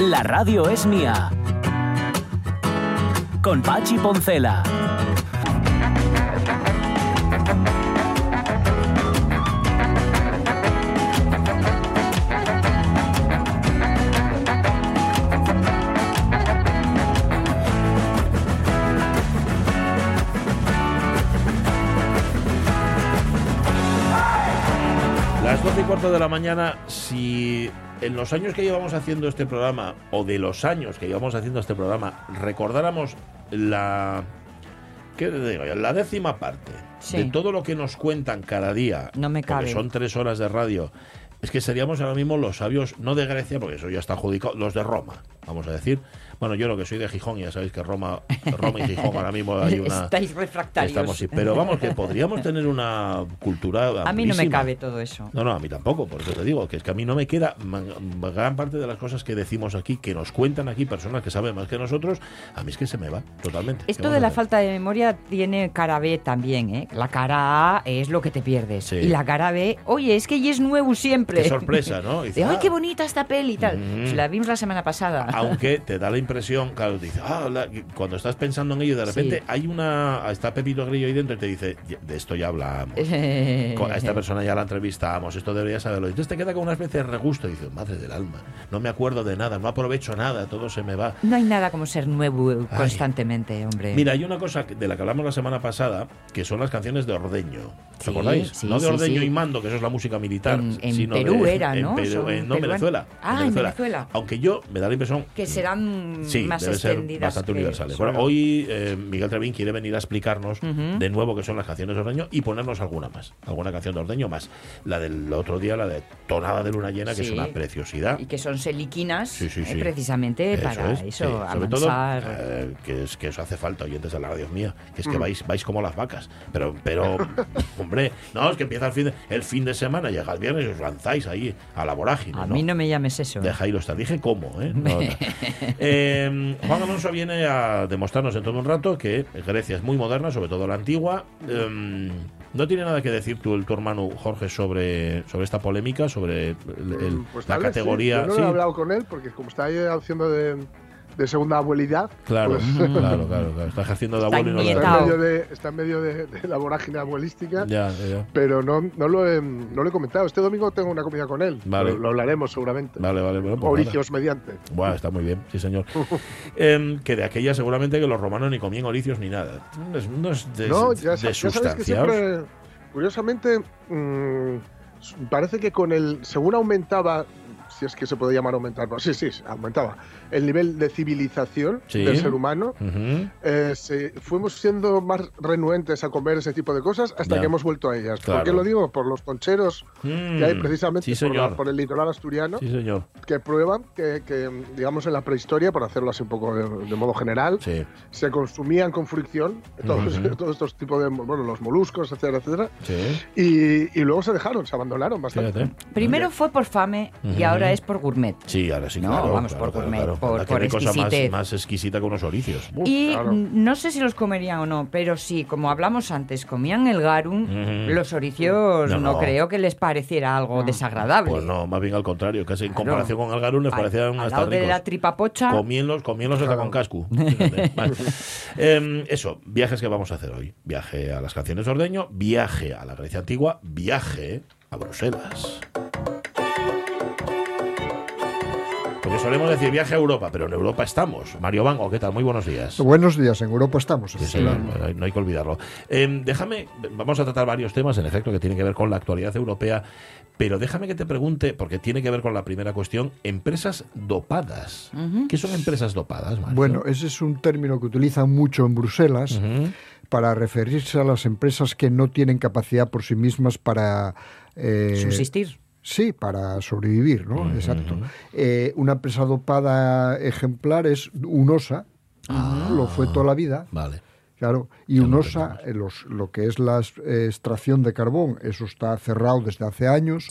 La radio es mía. Con Pachi Poncela. Las 12 y cuarto de la mañana, si en los años que llevamos haciendo este programa, o de los años que llevamos haciendo este programa, recordáramos la. ¿Qué te digo? La décima parte Sí. de todo lo que nos cuentan cada día, No me porque son tres horas de radio, es que seríamos ahora mismo los sabios, no de Grecia, porque eso ya está adjudicado, los de Roma, vamos a decir. Bueno, yo lo que soy de Gijón, ya sabéis que Roma, Roma y Gijón ahora mismo hay una. Estáis refractarios. Estamos, pero vamos, que podríamos tener una cultura. A mí no me cabe todo eso. No, no, a mí tampoco, por eso te digo, que es que a mí no me queda gran parte de las cosas que decimos aquí, que nos cuentan aquí personas que saben más que nosotros, a mí es que se me va totalmente. ¿Qué Esto de la falta de memoria tiene cara B también, ¿eh? La cara A es lo que te pierdes. Sí. Y la cara B, oye, es que ya es nuevo siempre. Qué sorpresa, ¿no? Dice, De, ay, ah, qué bonita esta peli y tal. Mm. Pues la vimos la semana pasada. Aunque te da la impresión, claro, dice, ah, la- cuando estás pensando en ello, de repente Sí. hay una. Está Pepito Grillo ahí dentro y te dice, "Ya- de esto ya hablamos. A esta persona ya la entrevistamos, esto debería saberlo. Entonces te queda con una especie de regusto y dices, madre del alma, no me acuerdo de nada, no aprovecho nada, todo se me va. No hay nada como ser nuevo Ay. constantemente, hombre. Mira, hay una cosa de la que hablamos la semana pasada, que son las canciones de Ordeño. ¿Os Sí, acordáis? sí, no de Ordeño y Mando, que eso es la música militar. En- en sino Perú de- era, en ¿no? Perú- en- no. Venezuela. Ah, en Venezuela. Aunque yo me da la impresión que serán Sí, más debe ser bastante que- universales. Bueno, hoy eh, Miguel Trevín quiere venir a explicarnos de nuevo qué son las canciones de Ordeño y ponernos alguna más, alguna canción de Ordeño más. La del otro día, la de Tonada de Luna Llena, que es Sí. una preciosidad. Y que son seliquinas Sí, sí, eh, sí. precisamente Eso para es, eso, sí. Sobre todo, eh, que, es, que eso hace falta, oyentes de la radio mía, que es Mm. que vais, vais como las vacas. Pero, pero hombre, no, es que empieza el fin de, el fin de semana, llega el viernes y os lanzáis ahí a la vorágine. A ¿no? mí no me llames eso. Dejaílo estar. Dije cómo, ¿eh? No, no. Eh, Juan Alonso viene a demostrarnos en todo un rato que Grecia es muy moderna, sobre todo la antigua. Eh, no tiene nada que decir tu, tu hermano Jorge sobre, sobre esta polémica, sobre el- el- Pues la sí. categoría. Yo no sí, he hablado con él porque como está ahí haciendo de, de segunda abuelidad, claro, pues, claro, claro, claro. Está ejerciendo de Está abuelo y no de está, en medio de, está en medio de, de la vorágine abuelística. Ya, ya, ya. Pero no, no, lo he, no lo he comentado. Este domingo tengo una comida con él. Vale. Lo, lo hablaremos seguramente. Vale, vale, bueno, pues nada. Oricios mediante. Bueno, está muy bien, sí, señor. Em, que de aquella seguramente que los romanos ni comían oricios ni nada. No es, de, no, ya, de ya sabes que siempre, curiosamente, mm, parece que con el, según aumentaba, si es que se puede llamar aumentar, no, sí, sí, aumentaba el nivel de civilización Sí. del ser humano, eh, se- fuimos siendo más renuentes a comer ese tipo de cosas hasta Ya. que hemos vuelto a ellas. Claro. ¿Por qué lo digo? Por los concheros que hay Mm, precisamente Sí, por, la- señor. por el litoral asturiano, Sí, señor. que prueban que, que, digamos, en la prehistoria, por hacerlo así un poco de, de modo general, Sí. se consumían con fricción todos, estos tipos de, bueno, los moluscos, etcétera, etcétera, Sí. y, y luego se dejaron, se abandonaron bastante. Fíjate. Primero fue por fame y ahora es por gourmet. Sí, ahora sí, No, claro. vamos, claro, por claro, gourmet, claro. Por- por no hay cosa más, más exquisita que unos oricios. Uf, Y claro. mm, no sé si los comerían o no, pero sí, como hablamos antes, comían el garum, Ujú. los oricios No, no, no. creo que les pareciera algo desagradable. Pues no, más bien al contrario, casi en Claro. comparación con Algarún les Al- parecían al hasta lado de ricos. la tripapocha, Comienlos, comienlos hasta con. Fíjate. Vale. Em, eso, viajes que vamos a hacer hoy. Viaje a las canciones de Ordeño, viaje a la Grecia antigua, viaje a Bruselas. Porque solemos decir viaje a Europa, pero en Europa estamos. Mario Bango, ¿qué tal? Muy buenos días. Buenos días, en Europa estamos. Sí, sí, no, no hay que olvidarlo. Em, déjame, vamos a tratar varios temas, en efecto, que tienen que ver con la actualidad europea, pero déjame que te pregunte, porque tiene que ver con la primera cuestión, empresas dopadas. ¿Qué son empresas dopadas, Mario? Bueno, ese es un término que utilizan mucho en Bruselas para referirse a las empresas que no tienen capacidad por sí mismas para... eh, subsistir. Sí, para sobrevivir, ¿no? Exacto. Eh, una empresa dopada ejemplar es UNOSA, lo fue toda la vida. Vale. Claro, y UNOSA, eh, los- lo que es la eh, extracción de carbón, eso está cerrado desde hace años,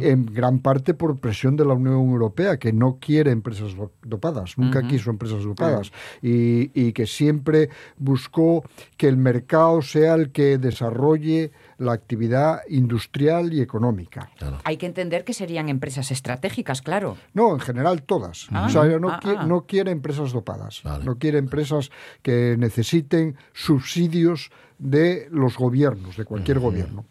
en gran parte por presión de la Unión Europea, que no quiere empresas do- dopadas, nunca quiso empresas dopadas, y, y que siempre buscó que el mercado sea el que desarrolle la actividad industrial y económica. Claro. Hay que entender que serían empresas estratégicas, claro. No, en general todas. Ah, o sea, no, ah, qui- ah. no quiere empresas dopadas. Vale. No quiere empresas que necesiten subsidios de los gobiernos, de cualquier gobierno.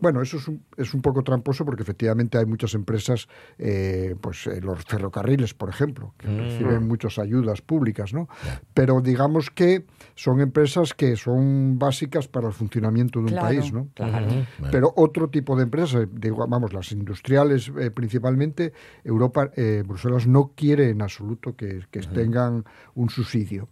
Bueno, eso es un, es un poco tramposo porque efectivamente hay muchas empresas, eh, pues eh, los ferrocarriles, por ejemplo, que reciben muchas ayudas públicas, ¿no? Pero digamos que son empresas que son básicas para el funcionamiento de un Claro, país, ¿no? claro. Pero otro tipo de empresas, eh, digo, vamos, las industriales eh, principalmente, Europa, eh, Bruselas no quiere en absoluto que, que tengan un subsidio,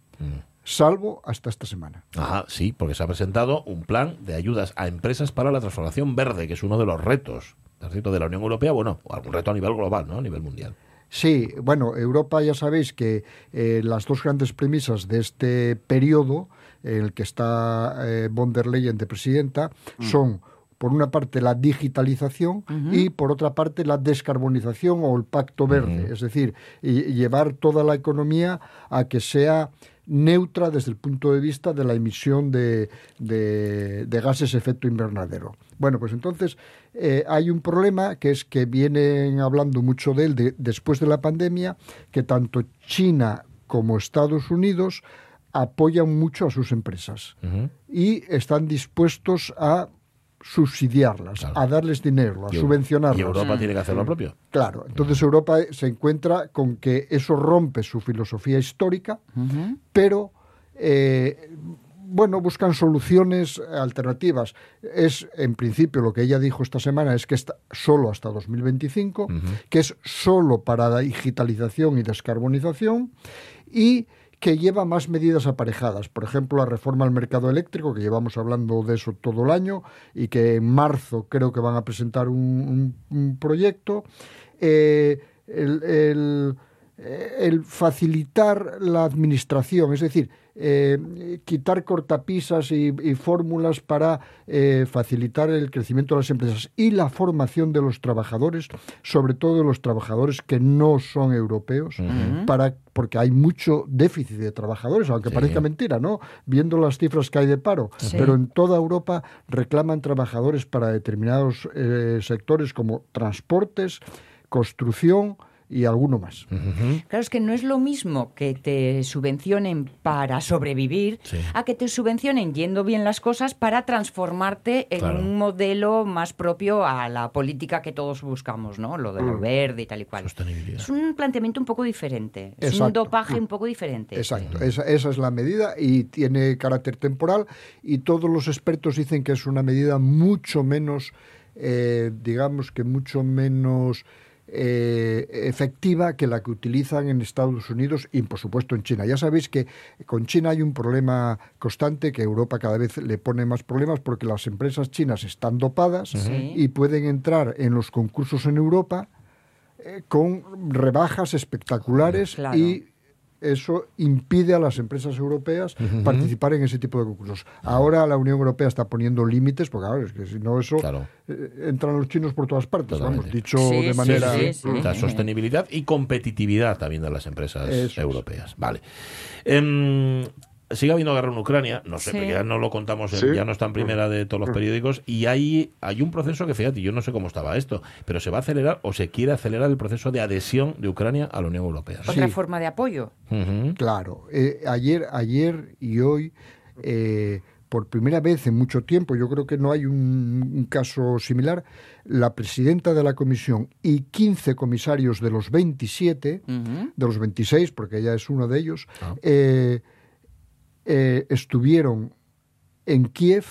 salvo hasta esta semana. Ajá, sí, porque se ha presentado un plan de ayudas a empresas para la transformación verde, que es uno de los retos de la Unión Europea, bueno, o algún reto a nivel global, ¿no? A nivel mundial. Sí, bueno, Europa ya sabéis que eh, las dos grandes premisas de este periodo en el que está eh, von der Leyen de presidenta son por una parte la digitalización y por otra parte la descarbonización o el pacto verde, es decir, y llevar toda la economía a que sea neutra desde el punto de vista de la emisión de, de- de gases efecto invernadero. Bueno, pues entonces eh, hay un problema que es que vienen hablando mucho de él de- después de la pandemia, que tanto China como Estados Unidos apoyan mucho a sus empresas y están dispuestos a subsidiarlas, Claro. a darles dinero, a Y subvencionarlas. Y Europa tiene que hacer lo propio. Claro, entonces Europa se encuentra con que eso rompe su filosofía histórica, pero eh, bueno, buscan soluciones alternativas. Es, en principio, lo que ella dijo esta semana es que está solo hasta 2025, que es solo para la digitalización y descarbonización y que lleva más medidas aparejadas. Por ejemplo, la reforma al mercado eléctrico, que llevamos hablando de eso todo el año y que en marzo creo que van a presentar un, proyecto. Eh, el- eh, el facilitar la administración, es decir, eh, quitar cortapisas y, y fórmulas para eh, facilitar el crecimiento de las empresas y la formación de los trabajadores, sobre todo de los trabajadores que no son europeos, para, porque hay mucho déficit de trabajadores, aunque Sí. parezca mentira, ¿no? Viendo las cifras que hay de paro, Sí. pero en toda Europa reclaman trabajadores para determinados eh, sectores como transportes, construcción y alguno más. Claro, es que no es lo mismo que te subvencionen para sobrevivir Sí. a que te subvencionen yendo bien las cosas para transformarte en Claro. un modelo más propio a la política que todos buscamos, ¿no? Lo de lo verde y tal y cual. Sostenibilidad. Es un planteamiento un poco diferente. Es un dopaje un poco diferente. Exacto, esa, esa es la medida y tiene carácter temporal y todos los expertos dicen que es una medida mucho menos, eh, digamos que mucho menos eh, efectiva que la que utilizan en Estados Unidos y por supuesto en China. Ya sabéis que con China hay un problema constante que Europa cada vez le pone más problemas porque las empresas chinas están dopadas Sí. y pueden entrar en los concursos en Europa eh, con rebajas espectaculares Claro. y eso impide a las empresas europeas participar en ese tipo de concursos. Ahora la Unión Europea está poniendo límites, porque claro, es que si no eso Claro. eh, entran los chinos por todas partes, Totalmente. vamos, dicho Sí, de sí, manera... sí, sí. La sostenibilidad y competitividad también de las empresas Eso es. europeas. Vale. Em, sigue habiendo guerra en Ucrania, no sé, Sí. porque ya no lo contamos, en- Sí. ya no está en primera de todos los periódicos, y hay, hay un proceso que, fíjate, yo no sé cómo estaba esto, pero se va a acelerar o se quiere acelerar el proceso de adhesión de Ucrania a la Unión Europea. Otra Sí. forma de apoyo. Claro, eh, ayer, ayer y hoy, eh, por primera vez en mucho tiempo, yo creo que no hay un, un caso similar, la presidenta de la comisión y 15 comisarios de los 27, Ujú. de los 26, porque ella es uno de ellos, Ah. eh, eh, estuvieron en Kiev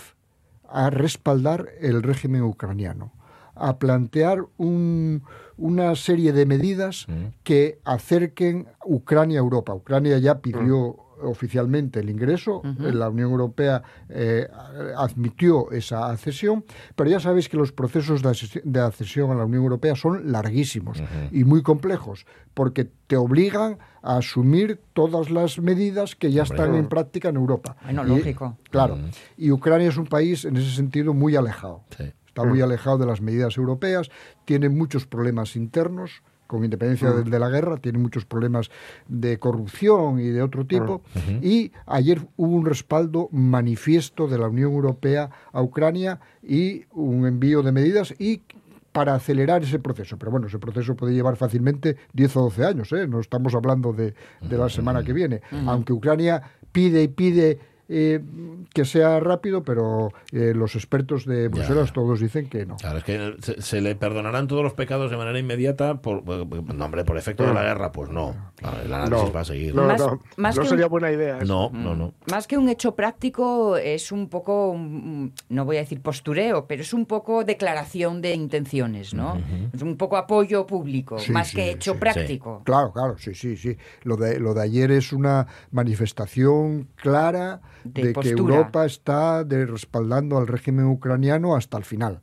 a respaldar el régimen ucraniano, a plantear un- una serie de medidas Mm. que acerquen Ucrania a Europa. Ucrania ya pidió oficialmente el ingreso, la Unión Europea eh, admitió esa accesión, pero ya sabéis que los procesos de, accesi- de accesión a la Unión Europea son larguísimos y muy complejos, porque te obligan a asumir todas las medidas que ya están en práctica en Europa. Bueno, Y- lógico. Claro. Y Ucrania es un país en ese sentido muy alejado. Sí. Está muy alejado de las medidas europeas, tiene muchos problemas internos, con independencia de, de la guerra, tiene muchos problemas de corrupción y de otro tipo. Y ayer hubo un respaldo manifiesto de la Unión Europea a Ucrania y un envío de medidas y para acelerar ese proceso. Pero bueno, ese proceso puede llevar fácilmente 10 o 12 años, ¿eh? no estamos hablando de, de la semana que viene. Aunque Ucrania pide y pide eh, que sea rápido, pero eh, los expertos de Bruselas todos dicen que no. Claro, es que se, se le perdonarán todos los pecados de manera inmediata por, no, hombre, por efecto de la guerra, pues no. El análisis No, va a seguir. no, Más- no, más no que sería un- buena idea. eso. No, no, no. Más que un hecho práctico, es un poco, mm, no voy a decir postureo, pero es un poco declaración de intenciones, ¿no? Es un poco apoyo público, Sí, más sí, que hecho sí. práctico. Claro, claro, sí, sí, sí. Lo de, lo de ayer es una manifestación clara De de, que. Europa está de respaldando al régimen ucraniano hasta el final.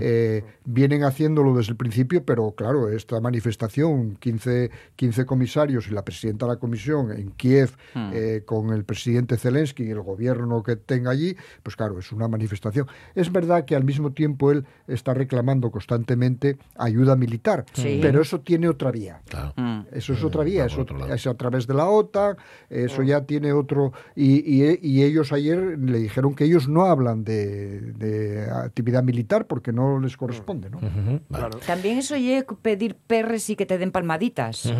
Eh, vienen haciéndolo desde el principio, pero claro, esta manifestación, 15, 15 comisarios y la presidenta de la comisión en Kiev, eh, con el presidente Zelensky y el gobierno que tenga allí, pues claro, es una manifestación. Es verdad que al mismo tiempo él está reclamando constantemente ayuda militar, Sí. pero eso tiene otra vía. Claro. Mm. Eso es otra vía, va eso es a través de la OTAN, eso ya tiene otro... Y, y- y ellos ayer le dijeron que ellos no hablan de, de actividad militar porque no les corresponde, ¿no? Claro. También eso oye pedir perres y que te den palmaditas.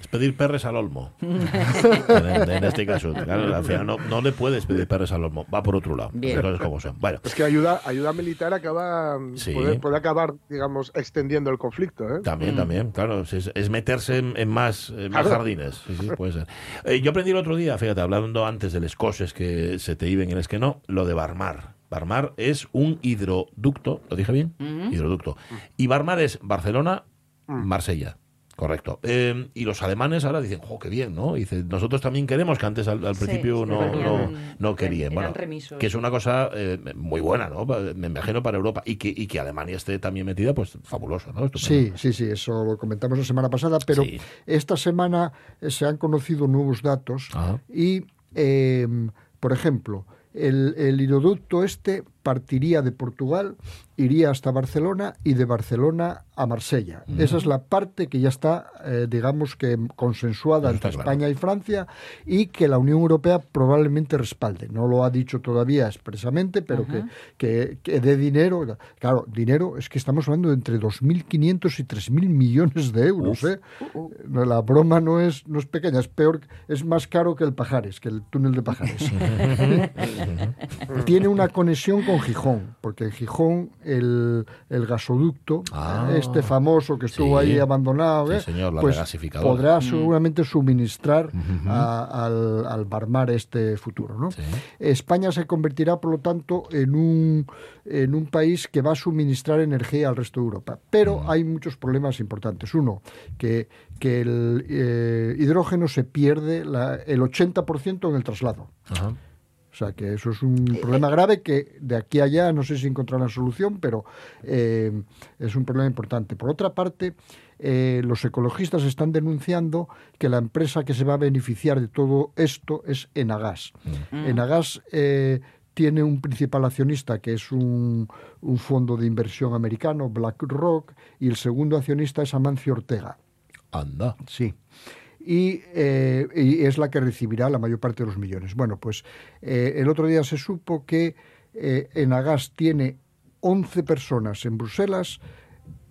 Es pedir perres al olmo. en, en este caso, claro, al final no, no le puedes pedir perres al olmo, va por otro lado. Bien. Las cosas como son. Bueno, Es que ayuda, ayuda militar acaba Sí. puede, puede acabar, digamos, extendiendo el conflicto. ¿eh? También, también, claro. Es, es meterse en, en más, en más Claro. jardines. Sí, sí, puede ser. Eh, yo aprendí el otro día, fíjate, hablando antes del escoses que se te iban y el que no, lo de Barmar. Barmar es un hidroducto, ¿lo dije bien? Hidroducto. Y Barmar es Barcelona, Marsella. Correcto. Eh, y los alemanes ahora dicen, ¡jo, qué bien! ¿no? Dice, nosotros también queremos que antes al, al Sí, principio sí, no, no, no querían. eran Bueno, que es una cosa eh, muy buena, ¿no? Me imagino para Europa. Y que, y que Alemania esté también metida, pues fabuloso, ¿no? Estupendo. Sí, sí, sí, eso lo comentamos la semana pasada, pero Sí. esta semana eh, se han conocido nuevos datos Ajá. y, eh, por ejemplo, el, el hidroducto este partiría de Portugal, iría hasta Barcelona y de Barcelona a Marsella. Esa es la parte que ya está, eh, digamos que consensuada entre claro. España y Francia y que la Unión Europea probablemente respalde. No lo ha dicho todavía expresamente, pero que, que, que dé dinero. Claro, dinero es que estamos hablando de entre 2.500 y 3.000 millones de euros. ¿eh? La broma no es, no es pequeña, es peor, es más caro que el Pajares, que el túnel de Pajares. Tiene una conexión con Gijón, porque en Gijón el, el gasoducto, Ah. este famoso que estuvo Sí. ahí abandonado, Sí, ¿eh? señor, la pues podrá seguramente suministrar a- al, al Barmar este futuro. ¿no? Sí. España se convertirá, por lo tanto, en un, en un país que va a suministrar energía al resto de Europa. Pero hay muchos problemas importantes. Uno, que, que el eh, hidrógeno se pierde la- el 80% en el traslado. Sea que eso es un problema grave que de aquí a allá no sé si encontrarán solución, pero eh, es un problema importante. Por otra parte, eh, los ecologistas están denunciando que la empresa que se va a beneficiar de todo esto es Enagas. Enagas eh, tiene un principal accionista que es un, un fondo de inversión americano, BlackRock, y el segundo accionista es Amancio Ortega. Anda. Sí. Y, eh, y es la que recibirá la mayor parte de los millones. Bueno, pues eh, el otro día se supo que eh, Enagas tiene 11 personas en Bruselas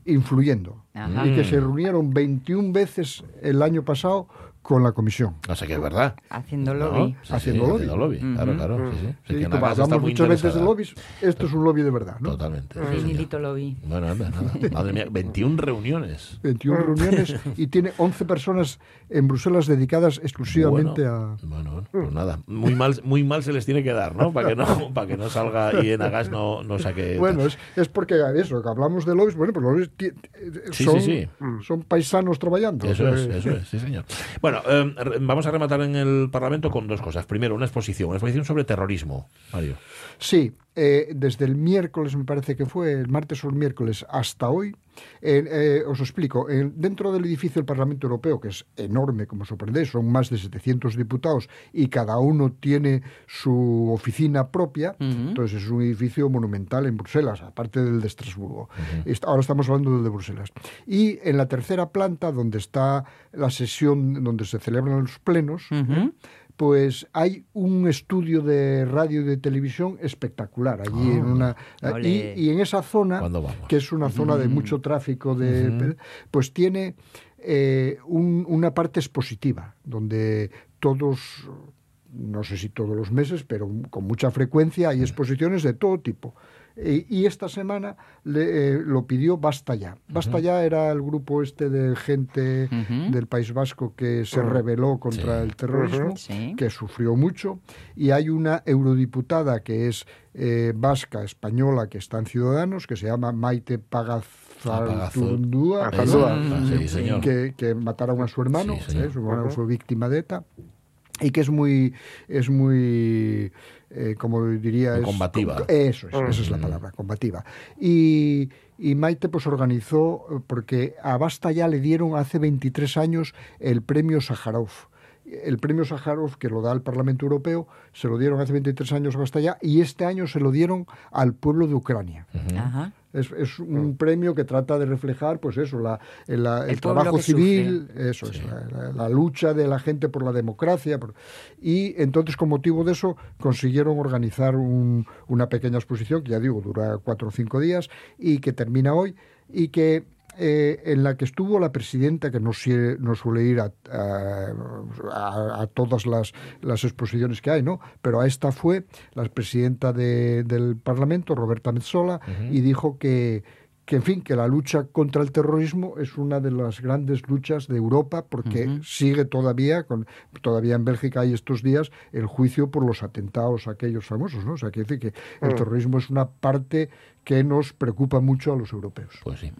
influyendo Ajá. y que se reunieron 21 veces el año pasado con la comisión. O sea que es verdad. Haciendo ¿no? lobby. Sí, sí, Haciendo lobby. lobby. Claro, claro. Sí, sí. Sí, como hablamos muchas veces de lobbies, esto es un lobby de verdad. ¿no? Totalmente. sí. Finilito lobby. Bueno, anda, nada. Madre mía, 21 reuniones. 21 reuniones y tiene 11 personas en Bruselas dedicadas exclusivamente bueno, a... Bueno, bueno, pues nada. Muy mal, muy mal se les tiene que dar, ¿no? Para que no, para que no salga y en Agas no, no saque. Bueno, es, es porque eso, que hablamos de lobbies, bueno, pues los lobbies Sí, son, sí, son paisanos trabajando. Eso es, sea, eso es, sí, señor. Bueno, Eh, vamos a rematar en el Parlamento con dos cosas. Primero, una exposición, una exposición sobre terrorismo, Mario. Sí, eh, desde el miércoles, me parece que fue, el martes o el miércoles, hasta hoy, eh, eh, os explico, en- dentro del edificio del Parlamento Europeo, que es enorme, como sorprendéis, son más de 700 diputados y cada uno tiene su oficina propia, entonces es un edificio monumental en Bruselas, aparte del de Estrasburgo. Est- Ahora estamos hablando del de Bruselas. Y en la tercera planta, donde está la sesión, donde se celebran los plenos. Pues hay un estudio de radio y de televisión espectacular allí en una y, en esa zona que es una zona de mucho tráfico de pues tiene eh, un- una parte expositiva donde todos no sé si todos los meses pero con mucha frecuencia hay exposiciones de todo tipo. E- y esta semana le, eh, lo pidió Basta Ya. Basta Ya era el grupo este de gente del País Vasco que se rebeló contra el terrorismo, Sí. que sufrió mucho, y hay una eurodiputada que es eh, vasca, española, que está en Ciudadanos, que se llama Maite señor. que, que mataron a su hermano, Sí. ¿eh? su hermano fue víctima de ETA, y que es muy, es muy eh, como diría... Es- combativa. Eso es, esa es la palabra, combativa. Y, y Maite pues organizó, porque a Basta ya le dieron hace 23 años el premio Sájarov. El premio Sájarov, que lo da el Parlamento Europeo, se lo dieron hace 23 años a Basta ya, y este año se lo dieron al pueblo de Ucrania. Ajá. Es, es un premio que trata de reflejar, pues eso, la, el, la- el El pueblo trabajo civil, eso es, la, la- la lucha de la gente por la democracia. por- y entonces, con motivo de eso, consiguieron organizar un- una pequeña exposición, que ya digo, dura cuatro o cinco días, y que termina hoy, y que eh, en la que estuvo la presidenta, que no, no suele ir a, a- a- a todas las, las exposiciones que hay, ¿no? Pero a esta fue la presidenta de- del Parlamento, Roberta Metsola, y dijo que, que, en fin, que la lucha contra el terrorismo es una de las grandes luchas de Europa, porque sigue todavía, con, todavía en Bélgica hay estos días el juicio por los atentados aquellos famosos, ¿no? O sea, que decir que el terrorismo es una parte que nos preocupa mucho a los europeos. Pues sí.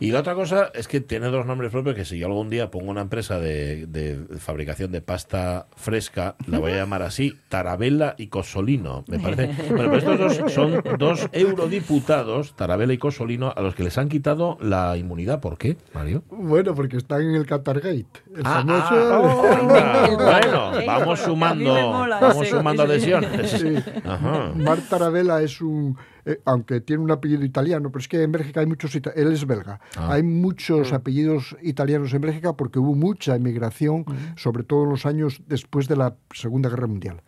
Y la otra cosa es que tiene dos nombres propios que si yo algún día pongo una empresa de, de fabricación de pasta fresca, la voy a llamar así, Tarabella y Cosolino. Me parece. Bueno, pues estos dos son dos eurodiputados, Tarabella y Cosolino, a los que les han quitado la inmunidad. ¿Por qué, Mario? Bueno, porque están en el Qatargate. El Ah, famoso... ah, bueno, vamos sumando, mola vamos sumando adhesiones. Ajá. Marta Tarabella es un, eh, aunque tiene un apellido italiano, pero es que en Bélgica hay muchos, él es belga, Ah. hay muchos apellidos italianos en Bélgica porque hubo mucha emigración, sobre todo en los años después de la Segunda Guerra Mundial.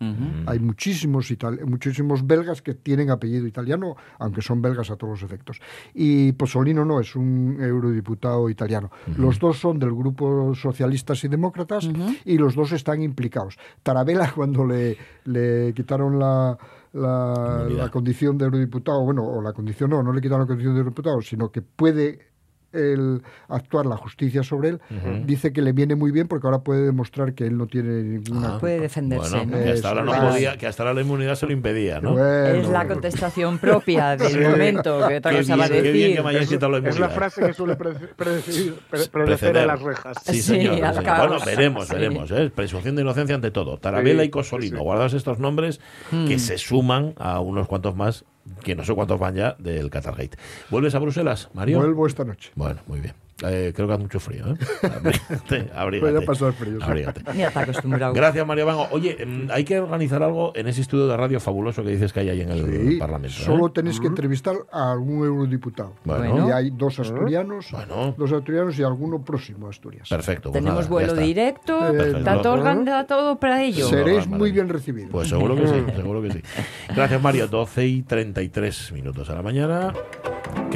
Hay muchísimos, muchísimos belgas que tienen apellido italiano, aunque son belgas a todos los efectos. Y Posolino no, es un eurodiputado italiano. Los dos son del grupo Socialistas y Demócratas y los dos están implicados. Tarabella, cuando le, le quitaron la, la, la condición de eurodiputado, bueno, o la condición no, no le quitaron la condición de eurodiputado, sino que puede el actuar la justicia sobre él, dice que le viene muy bien porque ahora puede demostrar que él no tiene ninguna... Ah, Puede defenderse, Bueno, ¿no? que hasta ahora no Eso. podía, que hasta ahora la inmunidad se lo impedía, ¿no? Bueno, Es la contestación propia del momento que otra Qué cosa va a bien, qué bien decir. que me hayas Es, quitado la es la inmunidad. frase que suele predecir- pre- Preceder. precedir a las rejas. Sí, Sí, señor. al sí. Bueno, veremos, veremos. ¿eh? Presunción de inocencia ante todo. Tarabella Sí, y Cosolino. Guardaos estos nombres que se suman a unos cuantos más, que no sé cuántos van ya, del Qatargate. ¿Vuelves a Bruselas, Mario? Vuelvo esta noche. Bueno, muy bien. Eh, creo que hace mucho frío, ¿eh? Abrígate, abrígate. Voy a pasar frío, sí. Abrígate. Ya está acostumbrado. Gracias, Mario Bango. Oye, mm, hay que organizar algo en ese estudio de radio fabuloso que dices que hay ahí en el Sí, Parlamento. ¿eh? solo tenéis que entrevistar a algún eurodiputado. Bueno. Y hay dos asturianos, Bueno. dos asturianos y alguno próximo a Asturias. Perfecto. pues Tenemos nada, vuelo directo, Perfecto. está todo organizado todo para ello. Seréis muy bien recibidos. Pues seguro que sí, seguro que sí. Gracias, Mario. 12 y 33 minutos a la mañana.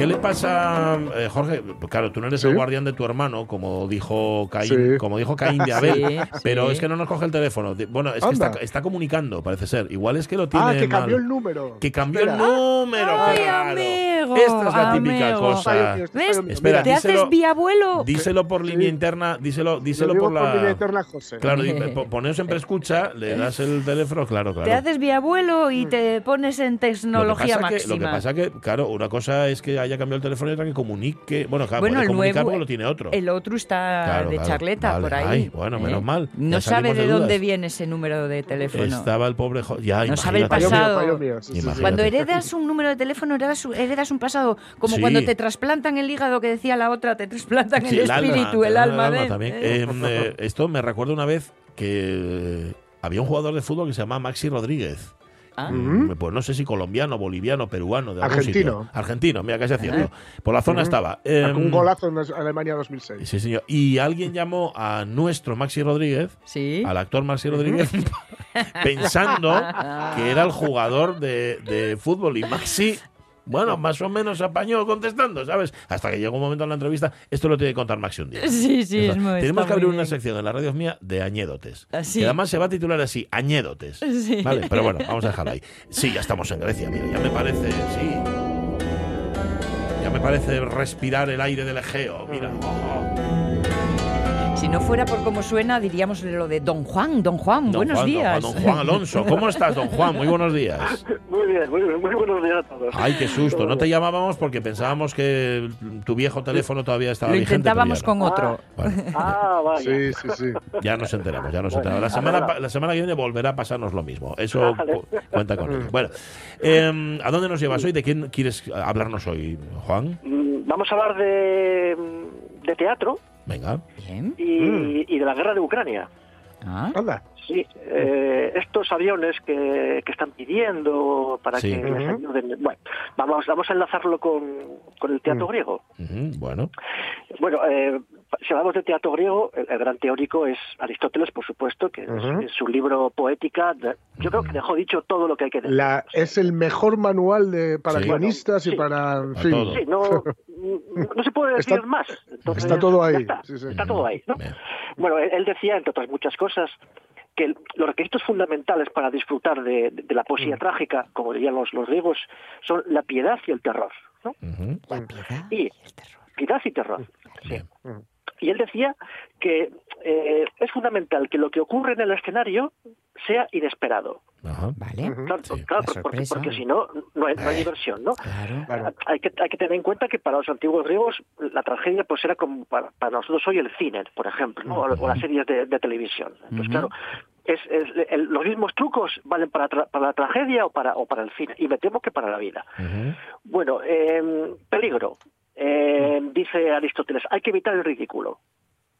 ¿Qué le pasa, eh, Jorge? Claro, tú no eres Sí. el guardián de tu hermano, como dijo Caín, Sí. como dijo Caín de Abel, Sí, pero es que no nos coge el teléfono. Bueno, es que está, está comunicando, parece ser. Igual es que lo tiene Ah, que mal. cambió el número. Que cambió el número. Ay, claro. amigo. Esta es la típica cosa. ¿Ves? Espera, ¿Te díselo- haces biabuelo? Díselo por Sí. línea interna, díselo, díselo por la. línea interna, José. Claro, poneos en preescucha, le das el teléfono, claro, claro. Te haces biabuelo y te pones en tecnología lo que pasa máxima. Que, lo que pasa que, claro, una cosa es que haya cambiado el teléfono y otra que comunique. Bueno, claro, Bueno, puede el comunicar nuevo, porque lo tiene otro. El otro está Claro, de claro. charleta Vale, por ahí. ¿eh? ay, bueno, menos mal. No sabe de de dónde viene ese número de teléfono. Estaba el pobre. jo- Ya, No sabe el imagínate. Fallo mío, pasado. fallo mío. sí, sí, sí. Imagínate. Cuando heredas un número de teléfono, heredas, heredas un pasado. Como Sí. cuando te trasplantan el hígado, que decía la otra, te trasplantan Sí, el espíritu, el alma. también. ¿eh? Em, eh, esto me recuerda una vez que había un jugador de fútbol que se llamaba Maxi Rodríguez. Ah. Mm, Pues no sé si colombiano, boliviano, peruano, de algún Argentino. sitio. Argentino, mira, casi acierto. Por la zona estaba. Em, Un golazo en Alemania 2006. Sí, señor. Y alguien llamó a nuestro Maxi Rodríguez, Sí. al actor Maxi Rodríguez, pensando que era el jugador de, de fútbol. Y Maxi, bueno, más o menos apañó contestando, ¿sabes? Hasta que llegó un momento en la entrevista, esto lo tiene que contar Maxi un día. Sí, sí, es muy- Tenemos que abrir una bien. sección en la radio mía de añédotes. Ah, sí. Que además se va a titular así, añédotes. Sí. Vale, pero bueno, vamos a dejarlo ahí. Sí, ya estamos en Grecia, mira, ya me parece, sí. Ya me parece respirar el aire del Egeo, mira. Si no fuera por cómo suena, diríamos lo de Don Juan. Don Juan, Don buenos Juan, don días. Juan, Don Juan Alonso, ¿cómo estás, don Juan? Muy buenos días. Muy bien, muy bien, muy buenos días a todos. Ay, qué susto. No te llamábamos porque pensábamos que tu viejo teléfono todavía estaba Lo vigente. pero intentábamos con no. otro. Bueno, Ah, vaya. Sí, sí, sí. ya nos enteramos, ya nos enteramos. La semana, la semana que viene volverá a pasarnos lo mismo. Eso Vale. cu- cuenta con ello. Bueno, eh, ¿a dónde nos llevas hoy? ¿De quién quieres hablarnos hoy, Juan? Mm, Vamos a hablar de, de teatro Venga. Bien. y, y de la guerra de Ucrania. Ah. Sí, eh, estos aviones que, que están pidiendo para Sí. que les Ujú. ayuden. Bueno, vamos, vamos a enlazarlo con, con el teatro Mm. griego. Bueno, Bueno, eh, si hablamos de teatro griego, el, el gran teórico es Aristóteles, por supuesto, que es su libro Poética. yo creo que dejó dicho todo lo que hay que decir. La, es el mejor manual de, para Sí. guionistas y Sí. para. en fin. Sí, no, no se puede decir Está- más. Entonces, está todo ahí, Está, sí, sí. está todo ahí. ¿no? Bueno, él, él decía, entre otras muchas cosas, que los requisitos fundamentales para disfrutar de, de la Mm. poesía trágica, como dirían los, los griegos, son la piedad y el terror. ¿no? La piedad Y- y el terror. Piedad y terror. sí. bien. Y él decía que eh, es fundamental que lo que ocurre en el escenario sea inesperado. Ajá. Vale. Claro, Sí. claro, La porque, porque si no, no hay, no hay diversión, ¿no? Claro. Claro. Hay que, hay que tener en cuenta que para los antiguos griegos la tragedia pues era como para, para nosotros hoy el cine, por ejemplo, ¿no? o, o las series de, de televisión. Entonces, claro, es, es- el- los mismos trucos valen para, tra- para la tragedia o para, o para el cine, y me temo que para la vida. Bueno, eh, peligro. Eh, dice Aristóteles, hay que evitar el ridículo.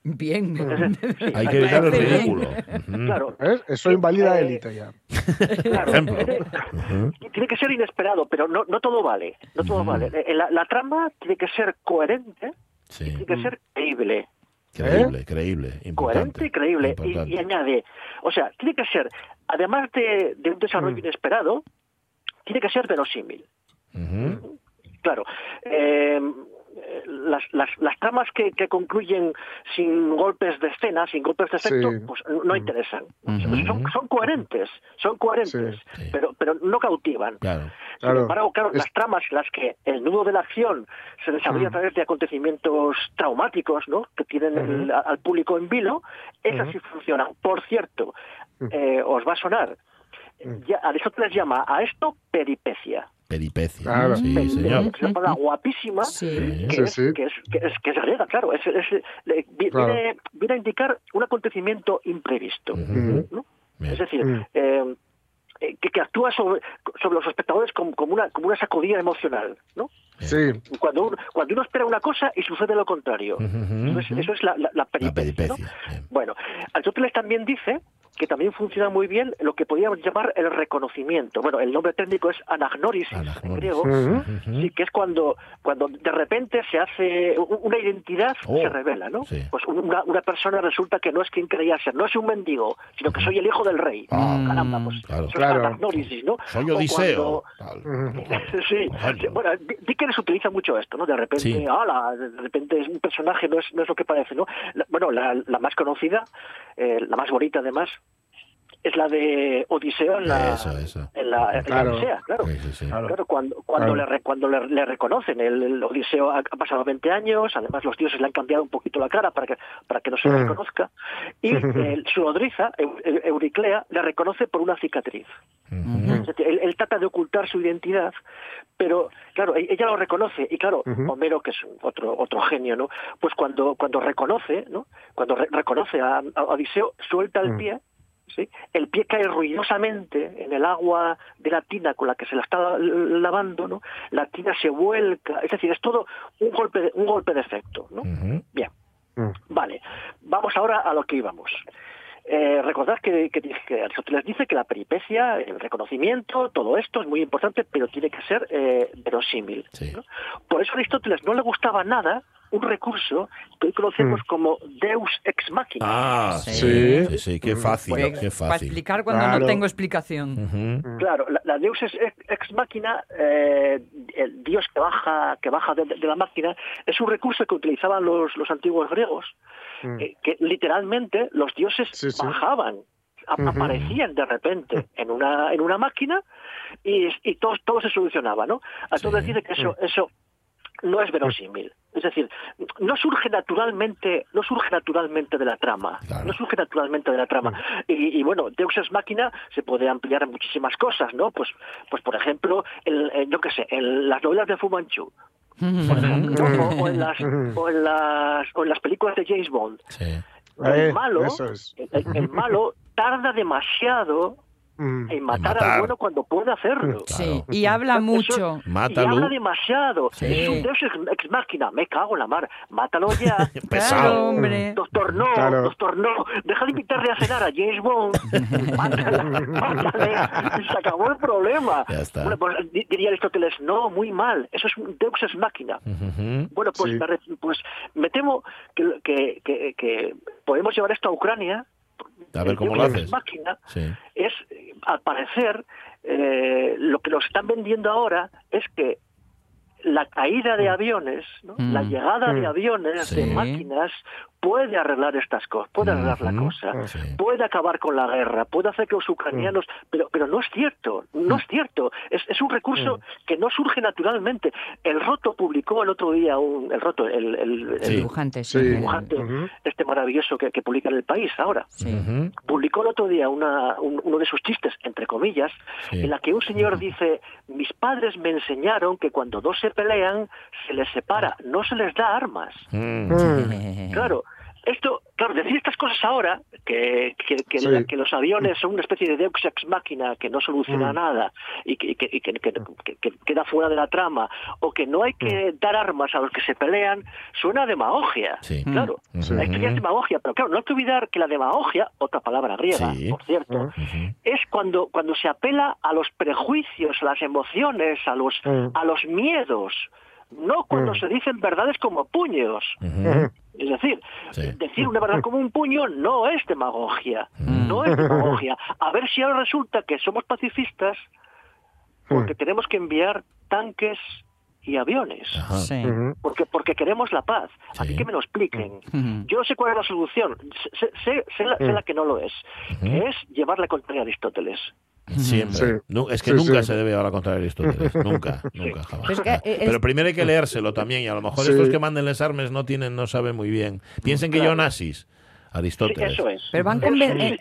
Bien. Sí, Hay que evitar el ridículo. Claro, ¿Ves? Eso invalida Eh, élite ya. claro. ejemplo. Tiene, que ser inesperado, pero no, no todo vale. No todo vale. Eh, La, la trama tiene que ser coherente, Sí. tiene que ser creíble. Creíble, creíble. Importante. coherente y creíble. Y, Importante. y añade, o sea, tiene que ser, además de, de un desarrollo Mm. inesperado, tiene que ser verosímil. Claro, eh, las, las, las tramas que, que concluyen sin golpes de escena, sin golpes de efecto, Sí. pues no interesan. Son, son coherentes, son coherentes, Sí. pero, pero no cautivan. Claro. Sin Claro. embargo, claro, Es- las tramas en las que el nudo de la acción se desarrolla a Mm. través de acontecimientos traumáticos, ¿no? Que tienen el- al público en vilo, esas sí funcionan. Por cierto, Mm. eh, os va a sonar. Mm. Ya, Aristóteles llama a esto peripecia. Peripecia. Claro. Sí, Peripecia. señor. Es una palabra guapísima Sí. que, es, que, es, que, es, que es griega, claro. Es, es- le- vi- Claro. viene, a indicar un acontecimiento imprevisto. ¿no? Es decir, Mm. eh, eh, que, que actúa sobre, sobre los espectadores como, como una, como una sacudida emocional. ¿no? Sí. Cuando uno, cuando uno espera una cosa y sucede lo contrario. Entonces, eso es la, la, la La peripecia. ¿no? peripecia. Bien. Bueno, Aristóteles también dice que también funciona muy bien lo que podríamos llamar el reconocimiento. Bueno, el nombre técnico es anagnórisis en griego, sí, que es cuando, cuando de repente se hace una identidad Oh, se revela, ¿no? sí. Pues una, una persona resulta que no es quien creía ser, no es un mendigo, sino que soy el hijo del rey. Ah, Caramba, pues claro. eso Claro. es anagnórisis, ¿no? Soy Odiseo. cuando-. Sí, Bueno. bueno, Di- Dickens utiliza mucho esto, ¿no? De repente, Sí. ¡hala! de repente es un personaje, no es, no es lo que parece, ¿no? La- bueno, la, la más conocida, eh, la más bonita además, es la de Odiseo en la, Eso, eso. en la, en la Claro. Odisea, claro. Sí, sí, sí. Claro, cuando, cuando, Claro. le, re- cuando le, le reconocen, el, el Odiseo ha, ha pasado 20 años, además los dioses le han cambiado un poquito la cara para que, para que no se le Mm. reconozca, y eh, su Eu- Euriclea, le reconoce por una cicatriz. Él, él trata de ocultar su identidad, pero claro, e- ella lo reconoce y claro. Homero, que es otro otro genio, ¿no? Pues cuando cuando reconoce, ¿no? Cuando re- reconoce a, a Odiseo, suelta el Mm. pie, ¿sí? El pie cae ruidosamente en el agua de la tina con la que se la está lavando, ¿no? La tina se vuelca, es decir, es todo un golpe de, un golpe de efecto, ¿no? Bien. Mm. Vale, vamos ahora a lo que íbamos. Eh, recordad que, que, que Aristóteles dice que la peripecia, el reconocimiento, todo esto es muy importante, pero tiene que ser eh, verosímil. Sí. ¿no? Por eso a Aristóteles no le gustaba nada un recurso que hoy conocemos Mm. como Deus ex machina. Ah, Sí. sí, sí, sí, qué fácil, Pues, qué para fácil. explicar cuando Claro. no tengo explicación. Claro, la, la Deus ex, ex machina, eh, el Dios que baja, que baja de, de la máquina, es un recurso que utilizaban los, los antiguos griegos, Mm. eh, que literalmente los dioses Sí, sí. bajaban, aparecían de repente en una en una máquina y, y todo, todo se solucionaba, ¿no? Entonces Sí. dice que eso eso no es verosímil. Es decir, no surge naturalmente, no surge naturalmente de la trama, Claro. no surge naturalmente de la trama. Y, y, bueno, Deus ex machina se puede ampliar en muchísimas cosas, ¿no? Pues, pues por ejemplo, el, el- yo qué sé, el- las novelas de Fu Manchu, por ejemplo, o, o en las, o en las o en las películas de James Bond. Sí. El Eh, malo, es. el, el malo tarda demasiado Mm. en matar, matar. al bueno cuando puede hacerlo. Sí, y habla Eso- mucho. Y Mátalo. habla demasiado. Sí. Es un deus ex, ex máquina. Me cago en la mar. Mátalo ya. Claro, Pesado. hombre. Doctor no, Claro. doctor no, deja de invitarle a cenar a James Bond, mátala, mátale, se acabó el problema. Ya está. Bueno, pues di- diría Aristóteles, no, muy mal, eso es un Deus ex máquina. Bueno, pues, Sí. me, pues me temo que, que, que, que podemos llevar esto a Ucrania. A ver cómo lo haces. máquina Sí. es, al parecer, eh, lo que nos están vendiendo ahora es que la caída de aviones, ¿no? Mm. la llegada de Mm. aviones, Sí. de máquinas, puede arreglar estas cosas, puede arreglar la cosa, Sí. puede acabar con la guerra, puede hacer que los ucranianos, pero pero no es cierto, no es cierto, es, es un recurso que no surge naturalmente. El Roto publicó el otro día un, el Roto, el, el- el Sí. Dibujante, sí. Sí. dibujante, este maravilloso que, que publica en el país ahora publicó el otro día una, un- uno de sus chistes, entre comillas, Sí. en la que un señor dice, mis padres me enseñaron que cuando dos se pelean, se les separa, no se les da armas. Mm. Mm. Claro, esto, claro, decir estas cosas ahora, que, que, que, Sí. la- que los aviones son una especie de deus ex máquina que no soluciona Mm. nada y que, y que- y que- que- que- que queda fuera de la trama, o que no hay que dar armas a los que se pelean, suena a demagogia. Sí. Claro, Sí. esto ya es demagogia, pero claro, no hay que olvidar que la demagogia, otra palabra griega, por cierto. Ujú. es cuando, cuando se apela a los prejuicios, a las emociones, a los, Mm. a los miedos, no cuando Mm. se dicen verdades como puños. Es decir, Sí. decir una verdad como un puño no es demagogia, Mm. no es demagogia. A ver si ahora resulta que somos pacifistas porque tenemos que enviar tanques y aviones. Sí. Porque, porque queremos la paz. Sí. Así que me lo expliquen. Yo no sé cuál es la solución. Sé, sé- sé la, sé Mm. la que no lo es. Que es llevar la contraria a Aristóteles. Siempre. Sí. Es que Sí, nunca sí. se debe hablar contra Aristóteles. Nunca, nunca, jamás. Pero es que, Pero es- primero hay que leérselo también y a lo mejor Sí. estos que manden les armes no tienen, no saben muy bien. Piensen que yo nazis. Sí, Aristóteles. eso es. Pero van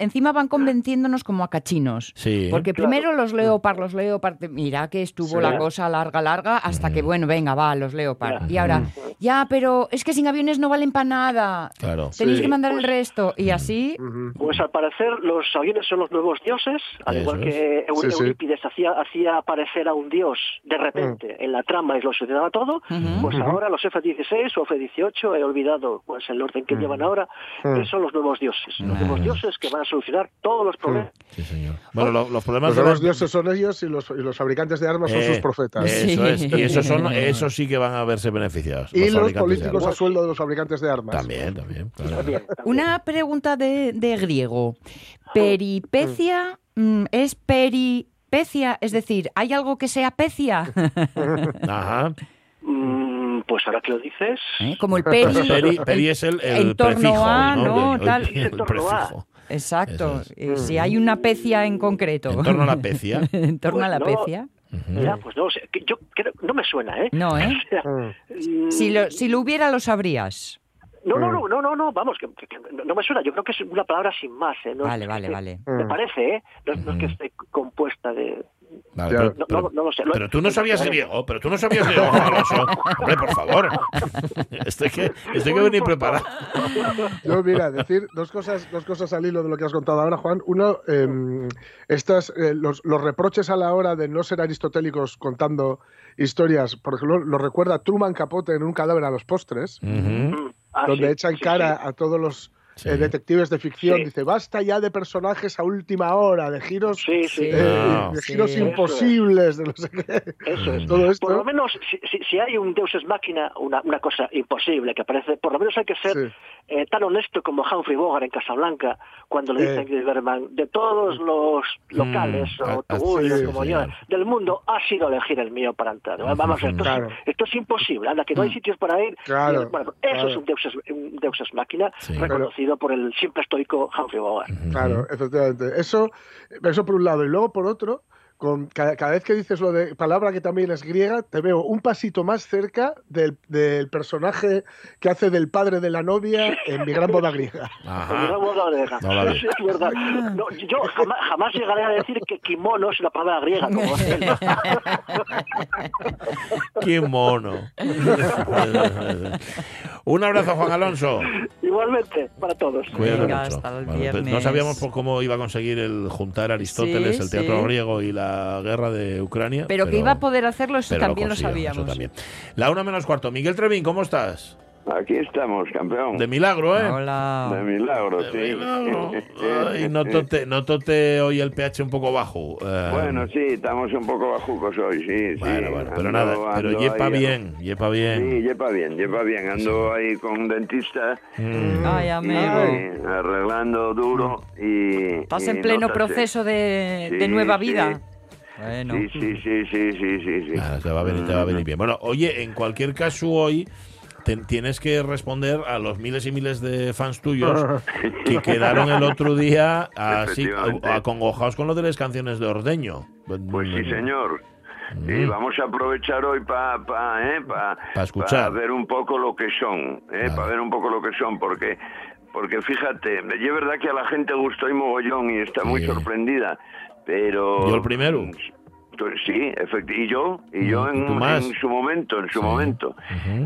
encima van convenciéndonos como a cachinos. Sí. Porque Claro. primero los Leopard, los Leopard, mira que estuvo Sí. la cosa larga, larga, hasta que, bueno, venga, va, los Leopard. Y ahora, ya, pero es que sin aviones no valen para nada. Claro. Tenéis Sí. que mandar Pues- el resto. Y así. Pues al parecer los aviones son los nuevos dioses, al Eso igual es. que Sí, sí. Eurípides hacía, hacía aparecer a un dios de repente en la trama y lo solucionaba todo, pues ahora los F-16 o F-18, he olvidado pues el orden que llevan ahora, Mm. que son los nuevos dioses, los nuevos dioses que van a solucionar todos los problemas. Sí, señor. Bueno, lo- los problemas Los de nuevos la- dioses son ellos y los, y los fabricantes de armas son Eh, sus profetas. Eso Sí. es. Y esos son, esos sí que van a verse beneficiados. y los fabricantes de políticos a sueldo de los fabricantes de armas. También, también. claro. También, también. una pregunta de, de griego. Peripecia mm, es peripecia, es decir, ¿hay algo que sea pecia? Ajá. Mm, pues ahora que lo dices, ¿Eh? Como el peri. Peri, peri es el, el en torno prefijo. a, ¿no? ¿no? El- Tal. el a. prefijo. Exacto. Es. Si hay una pecia en concreto. En torno a la pecia. en torno a la Pues no. pecia. Ya, pues no sé, que yo creo, no me suena, ¿eh? No, ¿eh? O sea, Mm. mm, Si lo, si lo hubiera, lo sabrías. No, no, no, no, no, no, vamos, que, que- que no- me suena. Yo creo que es una palabra sin más, ¿eh? No Vale, vale, que- vale. Me Mm. parece, ¿eh? No, no es que esté compuesta de... Vale, pero, No, pero- no, no lo sé. Pero tú no sabías griego, pero tú no sabías griego, Alonso. Hombre, por favor. Estoy que, estoy que venir preparado. Yo, mira, decir dos cosas, dos cosas al hilo de lo que has contado ahora, Juan. Uno, em, estas, eh, los, los reproches a la hora de no ser aristotélicos contando historias, por ejemplo, lo recuerda Truman Capote en un cadáver a los postres, ah, donde sí, echan sí, cara sí. a todos los Sí. eh, detectives de ficción. Sí. Dice, basta ya de personajes a última hora, de giros, Sí, sí. eh, Ah. de Sí. giros Eso es. imposibles, de no sé qué. Eso es. Todo esto. Por lo menos, si, si- si hay un Deus es máquina, una, una cosa imposible que parece, por lo menos hay que ser Sí. eh, tan honesto como Humphrey Bogart en Casablanca, cuando le Eh. dicen a Gilberman, de todos los locales Mm, o ah, ah, sí, como sí, yo, sí. del mundo, ha sido elegir el mío para entrar. Vamos, esto, Claro. es, esto es imposible, anda, que no hay sitios para ir. Claro, Y, bueno, eso claro. es un Deus, es- un Deus es máquina, Sí. Por el siempre estoico Humphrey Bogart. Claro, efectivamente. Eso, eso por un lado. Y luego por otro, con, cada, cada vez que dices lo de palabra que también es griega, te veo un pasito más cerca del, del personaje que hace del padre de la novia en mi gran boda griega. Ajá. No, no, no, no, No. Sí, es verdad. No, yo jamás, jamás llegaré a decir que kimono es una palabra griega. Como él. Qué mono. Un abrazo, Juan Alonso. Igualmente, para todos. Cuídate Venga, mucho. hasta el Bueno, pues viernes. no sabíamos por cómo iba a conseguir el juntar Aristóteles, Sí, el teatro sí. griego y la guerra de Ucrania. Pero, que iba a poder hacerlo, eso pero también lo, consiguió, sabíamos. eso también. La una menos cuarto. Miguel Trevín, ¿cómo estás? Aquí estamos, campeón. De milagro, ¿eh? De Hola. milagro, De sí. milagro. Ay, notote, notote hoy el pH un poco bajo. Eh, Bueno, sí, estamos un poco bajucos hoy, sí, sí. bueno, bueno, pero Ando- nada, pero yepa ahí- bien, yepa Sí, bien. yepa bien, yepa bien. Ando ahí con un dentista Mm. Ay, amigo. arreglando duro y... Estás y en pleno proceso de, de Sí, nueva sí. vida. Bueno. Sí, sí, sí, sí, sí, sí, sí. Te va a venir, te va a venir bien. Bueno, oye, en cualquier caso hoy te- tienes que responder a los miles y miles de fans tuyos que quedaron el otro día así acongojados con lo de las canciones de Ordeño. Pues sí, señor. Y Mm. vamos a aprovechar hoy para pa, eh, pa- Pa escuchar. ver un poco lo que son, eh, Vale. para ver un poco lo que son, porque porque fíjate, es verdad que a la gente gustó y mogollón y está muy Sí. sorprendida, pero... Yo el primero. Pues Sí, efecti- y yo, y yo Mm, en, tú su momento, en su Sí. momento.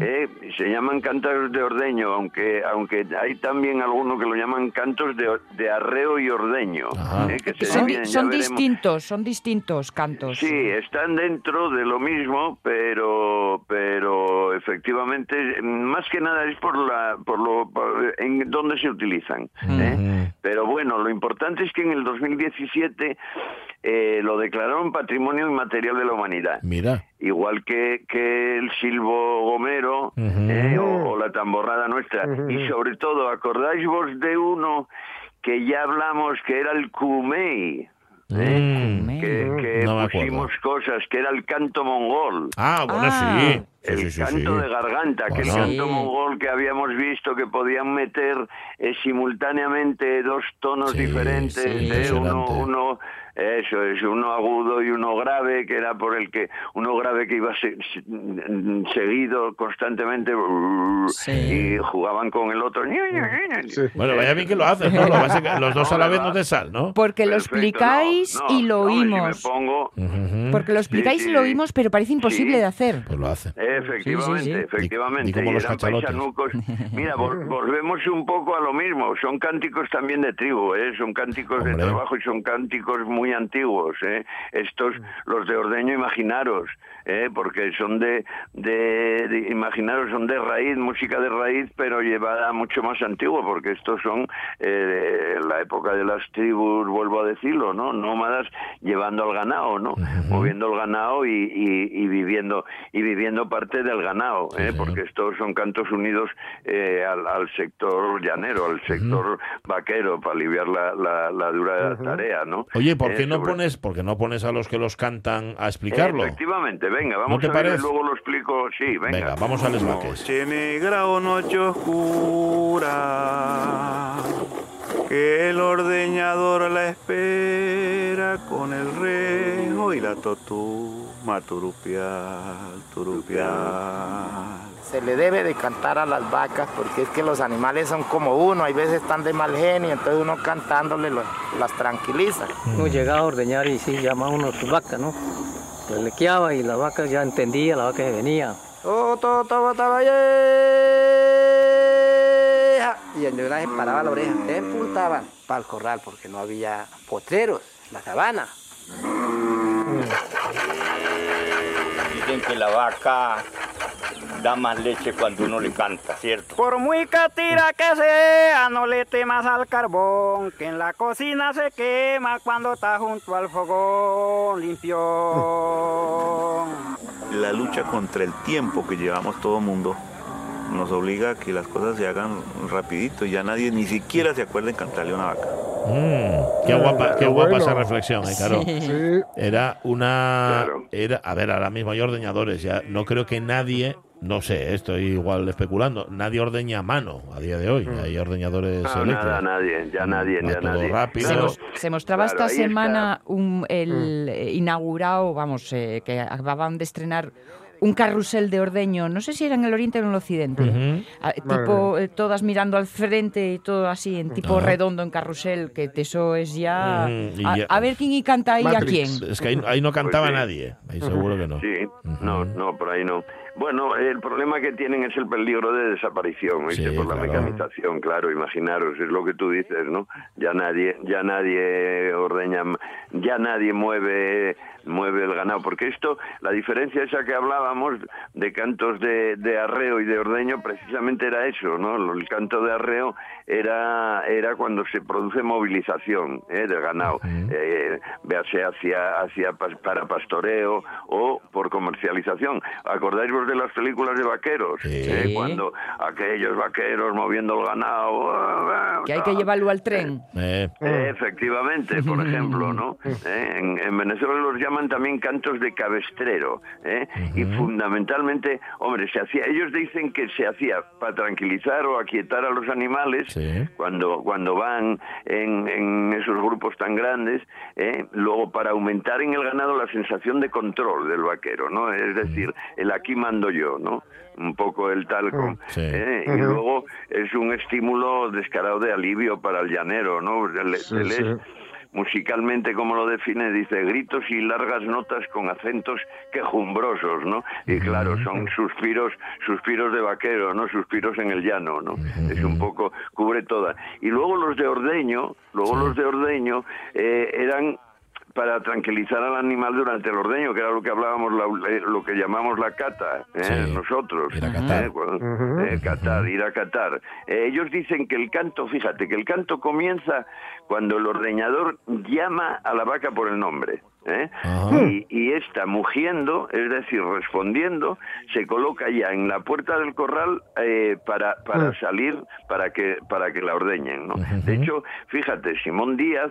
Eh, se llaman cantos de ordeño, aunque aunque hay también algunos que lo llaman cantos de, de arreo y ordeño. Eh, que se son, dividen, son distintos, son distintos cantos. Sí, están dentro de lo mismo, pero pero efectivamente más que nada es por la por lo por- en dónde se utilizan. ¿eh? Pero bueno, lo importante es que en el 2017 eh, lo declararon Patrimonio Inmaterial de la Humanidad. Mira. Igual que, que el silbo gomero. ¿eh? o, o la tamborrada nuestra. Y sobre todo, ¿acordáis vos de uno que ya hablamos que era el Kumei? ¿eh? Mm. que, que No pusimos cosas, que era el canto mongol. Ah, bueno, Ah. sí. Sí, El sí, sí, canto sí. de garganta, que el Bueno. canto mongol que habíamos visto que podían meter eh, simultáneamente dos tonos Sí, diferentes, sí, eh, uno, uno, eso es, uno agudo y uno grave, que era por el que, uno grave que iba se- se- seguido constantemente Sí. y jugaban con el otro. Sí. Bueno, vaya bien que lo haces, ¿no? Lo los dos a la vez no te sal, ¿no? Porque lo Perfecto, explicáis no, no, y lo no, si oímos. pongo, Ujú. Porque lo explicáis Sí, y lo oímos, pero parece imposible Sí. de hacer. Pues lo hace. Efectivamente, Sí, sí, sí. efectivamente. Ni- ni como y los. Mira, vol- volvemos un poco a lo mismo. Son cánticos también de tribu, ¿eh? Son cánticos de Hombre. trabajo y son cánticos muy antiguos, ¿eh? Estos, los de ordeño, imaginaros, ¿eh? Porque son de, de, de- imaginaros, son de raíz, música de raíz, pero llevada mucho más antigua, porque estos son eh, la época de las tribus, vuelvo a decirlo, ¿no? Nómadas llevando al ganado, ¿no? Moviendo el ganado y, y- y viviendo y viviendo parte del ganado, ¿eh? porque estos son cantos unidos eh, al, al sector llanero, al sector vaquero, para aliviar la, la- la dura tarea, ¿no? Oye, ¿por Eh, qué no sobre- pones, por qué no pones a los que los cantan a explicarlo? Efectivamente, venga, vamos te a ver, parece? luego lo explico, sí, venga. Venga, vamos a les vaques. Noche negra o noche oscura, que el ordeñador la espera con el rejo y la totuma turupial, turupial. Se le debe de cantar a las vacas porque es que los animales son como uno, hay veces están de mal genio, entonces uno cantándole lo- las tranquiliza. Uno llegaba a ordeñar y sí, llamaba uno a su vaca, ¿no? Le lequeaba y la vaca ya entendía, la vaca se venía. Oh. Y el se paraba la oreja, se empuntaba para el corral porque no había potreros, la sabana. Dicen que la vaca da más leche cuando uno le canta, ¿cierto? Por muy catira que sea, no le temas al carbón, que en la cocina se quema cuando está junto al fogón limpio. La lucha contra el tiempo que llevamos todo mundo nos obliga a que las cosas se hagan rapidito. Ya nadie ni siquiera se acuerda en cantarle a una vaca. Mm, qué guapa, qué guapa bueno. esa reflexión, eh, Caro. Sí. Era una. Era, a ver, ahora mismo hay ordeñadores. Ya no creo que nadie. No sé, estoy igual especulando. Nadie ordeña a mano a día de hoy. Hay ordeñadores No, eléctricos. nada, nadie, ya nadie, Va ya todo nadie. rápido. Se, mos- se mostraba Claro, esta semana un, el eh, inaugurado, vamos, eh, que acababan de estrenar un carrusel de ordeño, no sé si era en el oriente o en el occidente. Ah, tipo eh, todas mirando al frente y todo así, en tipo redondo en carrusel, que eso es ya... A, ya- a ver quién y canta ahí a quién. Es que ahí, ahí no cantaba Pues sí. nadie. Ahí seguro que no. Sí, no, no, por ahí no. Bueno, el problema que tienen es el peligro de desaparición. Sí, por la claro. mecanización, claro, imaginaros, es lo que tú dices, ¿no? Ya nadie, ya nadie ordeña, ya nadie mueve mueve el ganado, porque esto, la diferencia esa que hablábamos de cantos de, de arreo y de ordeño, precisamente era eso, ¿no? El canto de arreo era, era cuando se produce movilización ¿eh? del ganado, eh, véase hacia, hacia para pastoreo o por comercialización. ¿Acordáis vos de las películas de vaqueros? Sí. ¿Eh? Cuando aquellos vaqueros moviendo el ganado... ah, Que hay que llevarlo al tren. Eh, eh, Efectivamente, por ejemplo, ¿no? Eh, En, en Venezuela los llaman también cantos de cabestrero, ¿eh? y fundamentalmente, hombre, se hacía, ellos dicen que se hacía para tranquilizar o aquietar a los animales Sí. cuando cuando van en, en esos grupos tan grandes, ¿eh? luego para aumentar en el ganado la sensación de control del vaquero, ¿no? Es decir, el aquí mando yo, ¿no? Un poco el talco, Sí. ¿eh? y luego es un estímulo descarado de alivio para el llanero, ¿no? Le- Sí, le- sí. Musicalmente como lo define dice gritos y largas notas con acentos quejumbrosos no y claro son suspiros suspiros de vaquero no suspiros en el llano no es un poco cubre toda y luego los de ordeño luego los de ordeño eh, eran para tranquilizar al animal durante el ordeño, que era lo que hablábamos, la- eh, lo que llamamos la cata, ¿eh? Sí. nosotros. Ir a catar. ¿eh? Cuando- eh, catar, ir a catar. Eh, ellos dicen que el canto, fíjate, que el canto comienza cuando el ordeñador llama a la vaca por el nombre. ¿eh? Y, y esta mugiendo, es decir, respondiendo, se coloca ya en la puerta del corral eh, para, para salir, para que, para que la ordeñen. ¿no? De hecho, fíjate, Simón Díaz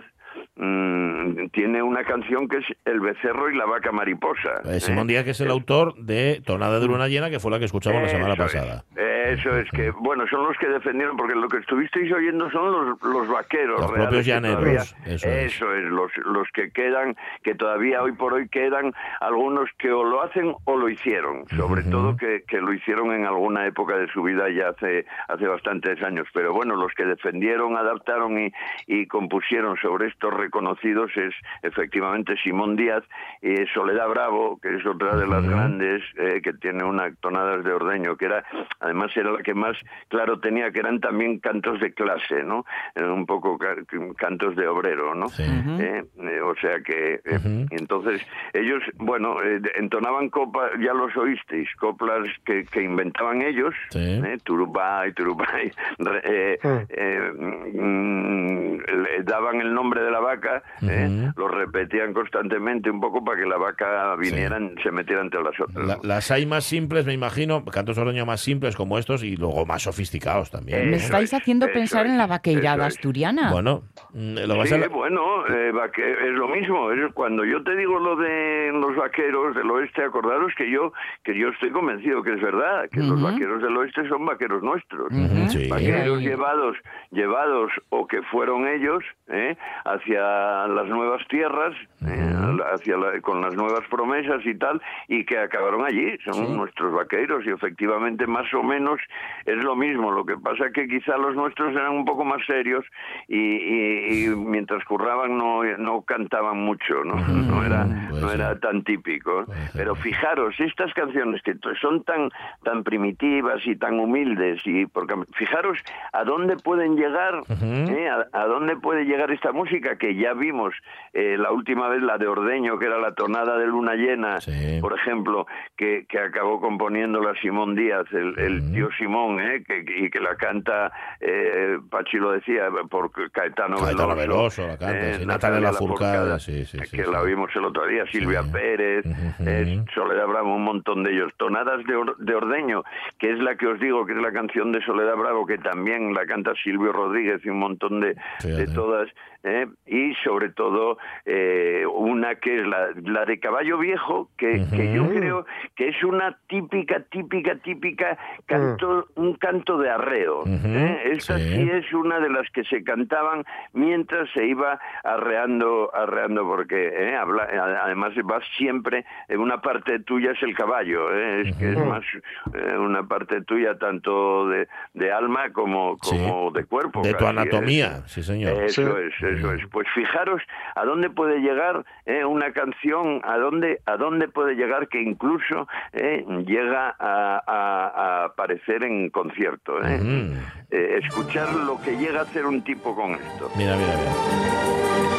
mm, tiene una canción que es El becerro y la vaca mariposa. eh, Simón. Díaz, que es el autor de Tonada de Luna Llena, que fue la que escuchamos la semana es. pasada. Eso es que, bueno, son los que defendieron, porque lo que estuvisteis oyendo son los, los vaqueros. Los reales propios llaneros, todavía- eso es. eso es, los, los que quedan, que todavía hoy por hoy quedan algunos que o lo hacen o lo hicieron, sobre todo que, que lo hicieron en alguna época de su vida ya hace, hace bastantes años. Pero bueno, los que defendieron, adaptaron y, y compusieron sobre estos reconocidos es efectivamente Simón Díaz y Soledad Bravo, que es otra de las grandes, eh, que tiene una tonadas de ordeño, que era, además era la que más claro tenía, que eran también cantos de clase, ¿no? Eran un poco ca- cantos de obrero, ¿no? Eh, eh, o sea que, entonces, ellos, bueno, entonaban copas, ya los oísteis, coplas que, que inventaban ellos, eh, turubay, turubay, mm, le daban el nombre de la vaca, eh, lo repetían constantemente un poco para que la vaca vinieran, se metiera entre las otras. La- las hay más simples, me imagino, cantos ordeño más simples, como estos y luego más sofisticados también. Me Eso estáis es, haciendo pensar en es, la vaqueirada asturiana. Bueno, mm, lo vas Sí, a... bueno, eh, vaque- es lo mismo. es cuando yo te digo lo de los vaqueros del oeste, acordaros que yo que yo estoy convencido que es verdad, que los Ujú. vaqueros del oeste son vaqueros nuestros. Ujú, sí. Vaqueros llevados, llevados o que fueron ellos ¿eh? Hacia las nuevas tierras, ¿eh? hacia la- con las nuevas promesas y tal, y que acabaron allí. Son nuestros vaqueros y efectivamente más o menos es lo mismo. Lo que pasa que quizá los nuestros eran un poco más serios y, y- y mientras curraban no, no cantaban mucho, ¿no? No era, no era tan típico. Pero fijaros, estas canciones que son tan, tan primitivas y tan humildes, y porque fijaros a dónde pueden llegar, ¿eh? a, a dónde puede llegar esta música que ya vimos eh, la última vez, la de Ordeño, que era la tonada de luna llena, Sí. por ejemplo, que, que acabó componiéndola Simón Díaz, el, el tío Simón, ¿eh? que, y que la canta, eh, Pachi lo decía, por Caetano, Caetano Veloso, Veloso la canta, eh, sí, Natalia Lafourcade, Lafourcade, sí, que la vimos el otro día, Silvia. Pérez, eh, Soledad Bravo, un montón de ellos. Tonadas de, Or- de Ordeño, que es la que os digo, que es la canción de Soledad Bravo, que también la canta Silvio Rodríguez y un montón de, de todas. ¿eh? Y sobre todo eh, una que es la, la de Caballo Viejo, que, que yo creo que es una típica, típica, típica canto, un canto de arreo. ¿eh? Esta sí. sí es una de las que se cantaban mientras se iba arreando, arreando porque ¿eh? Habla- además va siempre, en una parte tuya es el caballo, ¿eh? es que es más eh, una parte tuya tanto de, de alma como, Sí. como de cuerpo. De tu casi, anatomía, sí señor. Eso es, eso es. Pues fijaros a dónde puede llegar eh, una canción, a dónde, a dónde puede llegar que incluso eh, llega a, a- a aparecer en concierto. ¿eh? Eh, escuchar lo que llega a hacer un tipo con esto. Mira, mira, mira.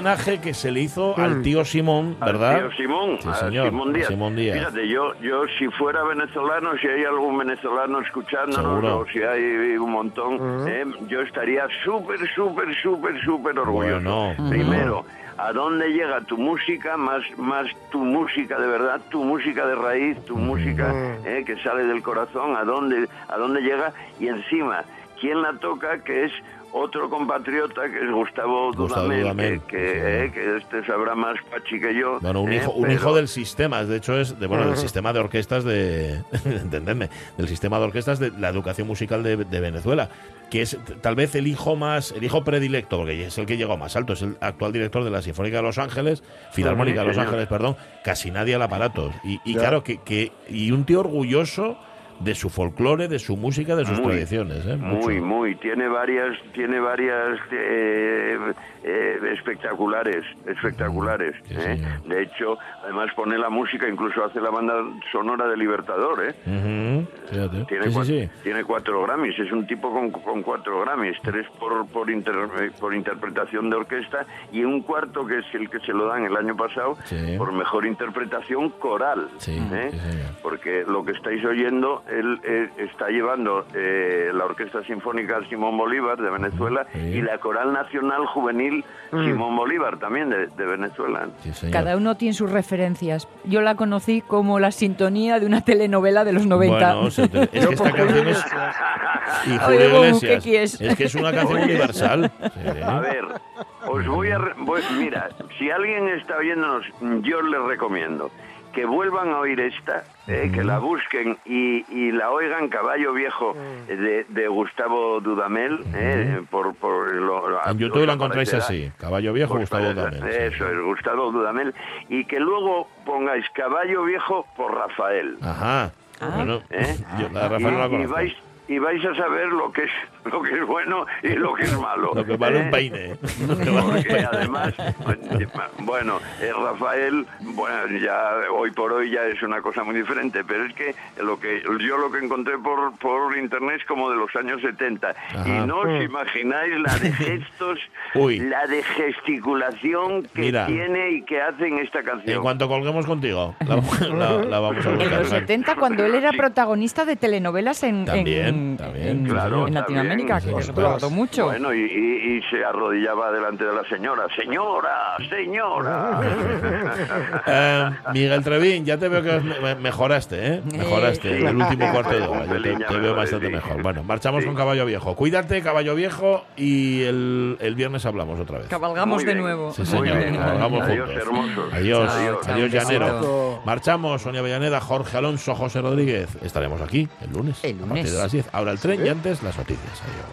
Homenaje que se le hizo al tío Simón, Al ¿verdad? tío Simón, Sí, a señor, Simón Díaz. Simón Díaz. Fíjate, yo, yo si fuera venezolano, si hay algún venezolano escuchándonos, Seguro. o si hay un montón, eh, yo estaría súper, súper, súper, súper orgulloso. Bueno. Primero, ¿a dónde llega tu música? Más, más tu música de verdad, tu música de raíz, tu música eh, que sale del corazón, ¿a dónde, ¿a dónde llega? Y encima, ¿quién la toca? Que es otro compatriota que es Gustavo, Gustavo Dudamel, Dudamel, que, que, eh, que este sabrá más Pachi que yo. Bueno, un eh, hijo, un pero- hijo del sistema, de hecho es de, bueno, del sistema de orquestas de, entendedme, del sistema de orquestas de la educación musical de, de Venezuela, que es tal vez el hijo más, el hijo predilecto, porque es el que llegó más alto, es el actual director de la Sinfónica de Los Ángeles, Filarmónica de Los. Ángeles, perdón, casi nadie al aparato. Y, y claro, que, que, y un tío orgulloso de su folclore, de su música, de sus Muy, tradiciones. ¿eh? Muy, muy. Tiene varias, tiene varias eh, eh, espectaculares, espectaculares. ¿eh? De hecho, además pone la música, incluso hace la banda sonora de Libertador, ¿eh? Fíjate. Tiene, Sí, sí, cua- sí. tiene cuatro Grammys, es un tipo con, con cuatro Grammys, tres por por, inter- eh, por interpretación de orquesta y un cuarto que es el que se lo dan el año pasado por mejor interpretación coral. ¿eh? Porque lo que estáis oyendo, él eh, está llevando eh, la Orquesta Sinfónica Simón Bolívar de Venezuela Sí. y la Coral Nacional Juvenil Simón Bolívar también de, de Venezuela. Sí. Cada uno tiene sus referencias. Yo la conocí como la sintonía de una telenovela de los 90. Bueno, se te- es Yo que esta por Julio canción es, Iglesias. y Oye, Julio Bobu, Iglesias. ¿qué quieres? Es que es una canción universal. Sí. A ver, os voy a... re- voy- mira, si alguien está oyéndonos, yo les recomiendo que vuelvan a oír esta, eh, que la busquen y, y la oigan Caballo Viejo eh, de, de Gustavo Dudamel. eh, por, por lo- lo- En YouTube lo encontráis así, Caballo Viejo, Gustavo. Dudamel. sí. Eso es, Gustavo Dudamel. Y que luego pongáis Caballo Viejo por Rafael. Ajá. Bueno, ¿eh? yo la de Rafael no la y, vais y vais a saber lo que es lo que es bueno y lo que es malo. Lo que vale un ¿eh? peine. Vale un Porque peine. además, bueno, eh, Rafael, bueno, ya hoy por hoy ya es una cosa muy diferente, pero es que lo que yo lo que encontré por, por internet es como de los años 70 Ajá. y no os Mm. imagináis la de gestos, Uy. la de gesticulación que Mira. tiene y que hace en esta canción. En cuanto colguemos contigo, la, la- la vamos a En buscar. los 70, cuando él era protagonista de telenovelas en, También, en- también, en- Claro, en Latinoamérica, también. que se tardó mucho. Bueno, y, y- y se arrodillaba delante de la señora. Señora, señora. Eh, Miguel Trevín, ya te veo que me- mejoraste, ¿eh? Mejoraste Sí. el último cuarto de hora. Yo te, veo bastante mejor. Bueno, marchamos con Caballo Viejo. Cuídate, Caballo Viejo, y el, el viernes hablamos otra vez. Cabalgamos de nuevo. Sí, señor. Cabalgamos Adiós, juntos. hermosos. Adiós, Adiós. llanero. Marchamos, Sonia Villaneda, Jorge Alonso, José Rodríguez. Estaremos aquí el lunes. El A partir lunes. de las 10. Ahora el tren y antes las noticias. Adiós.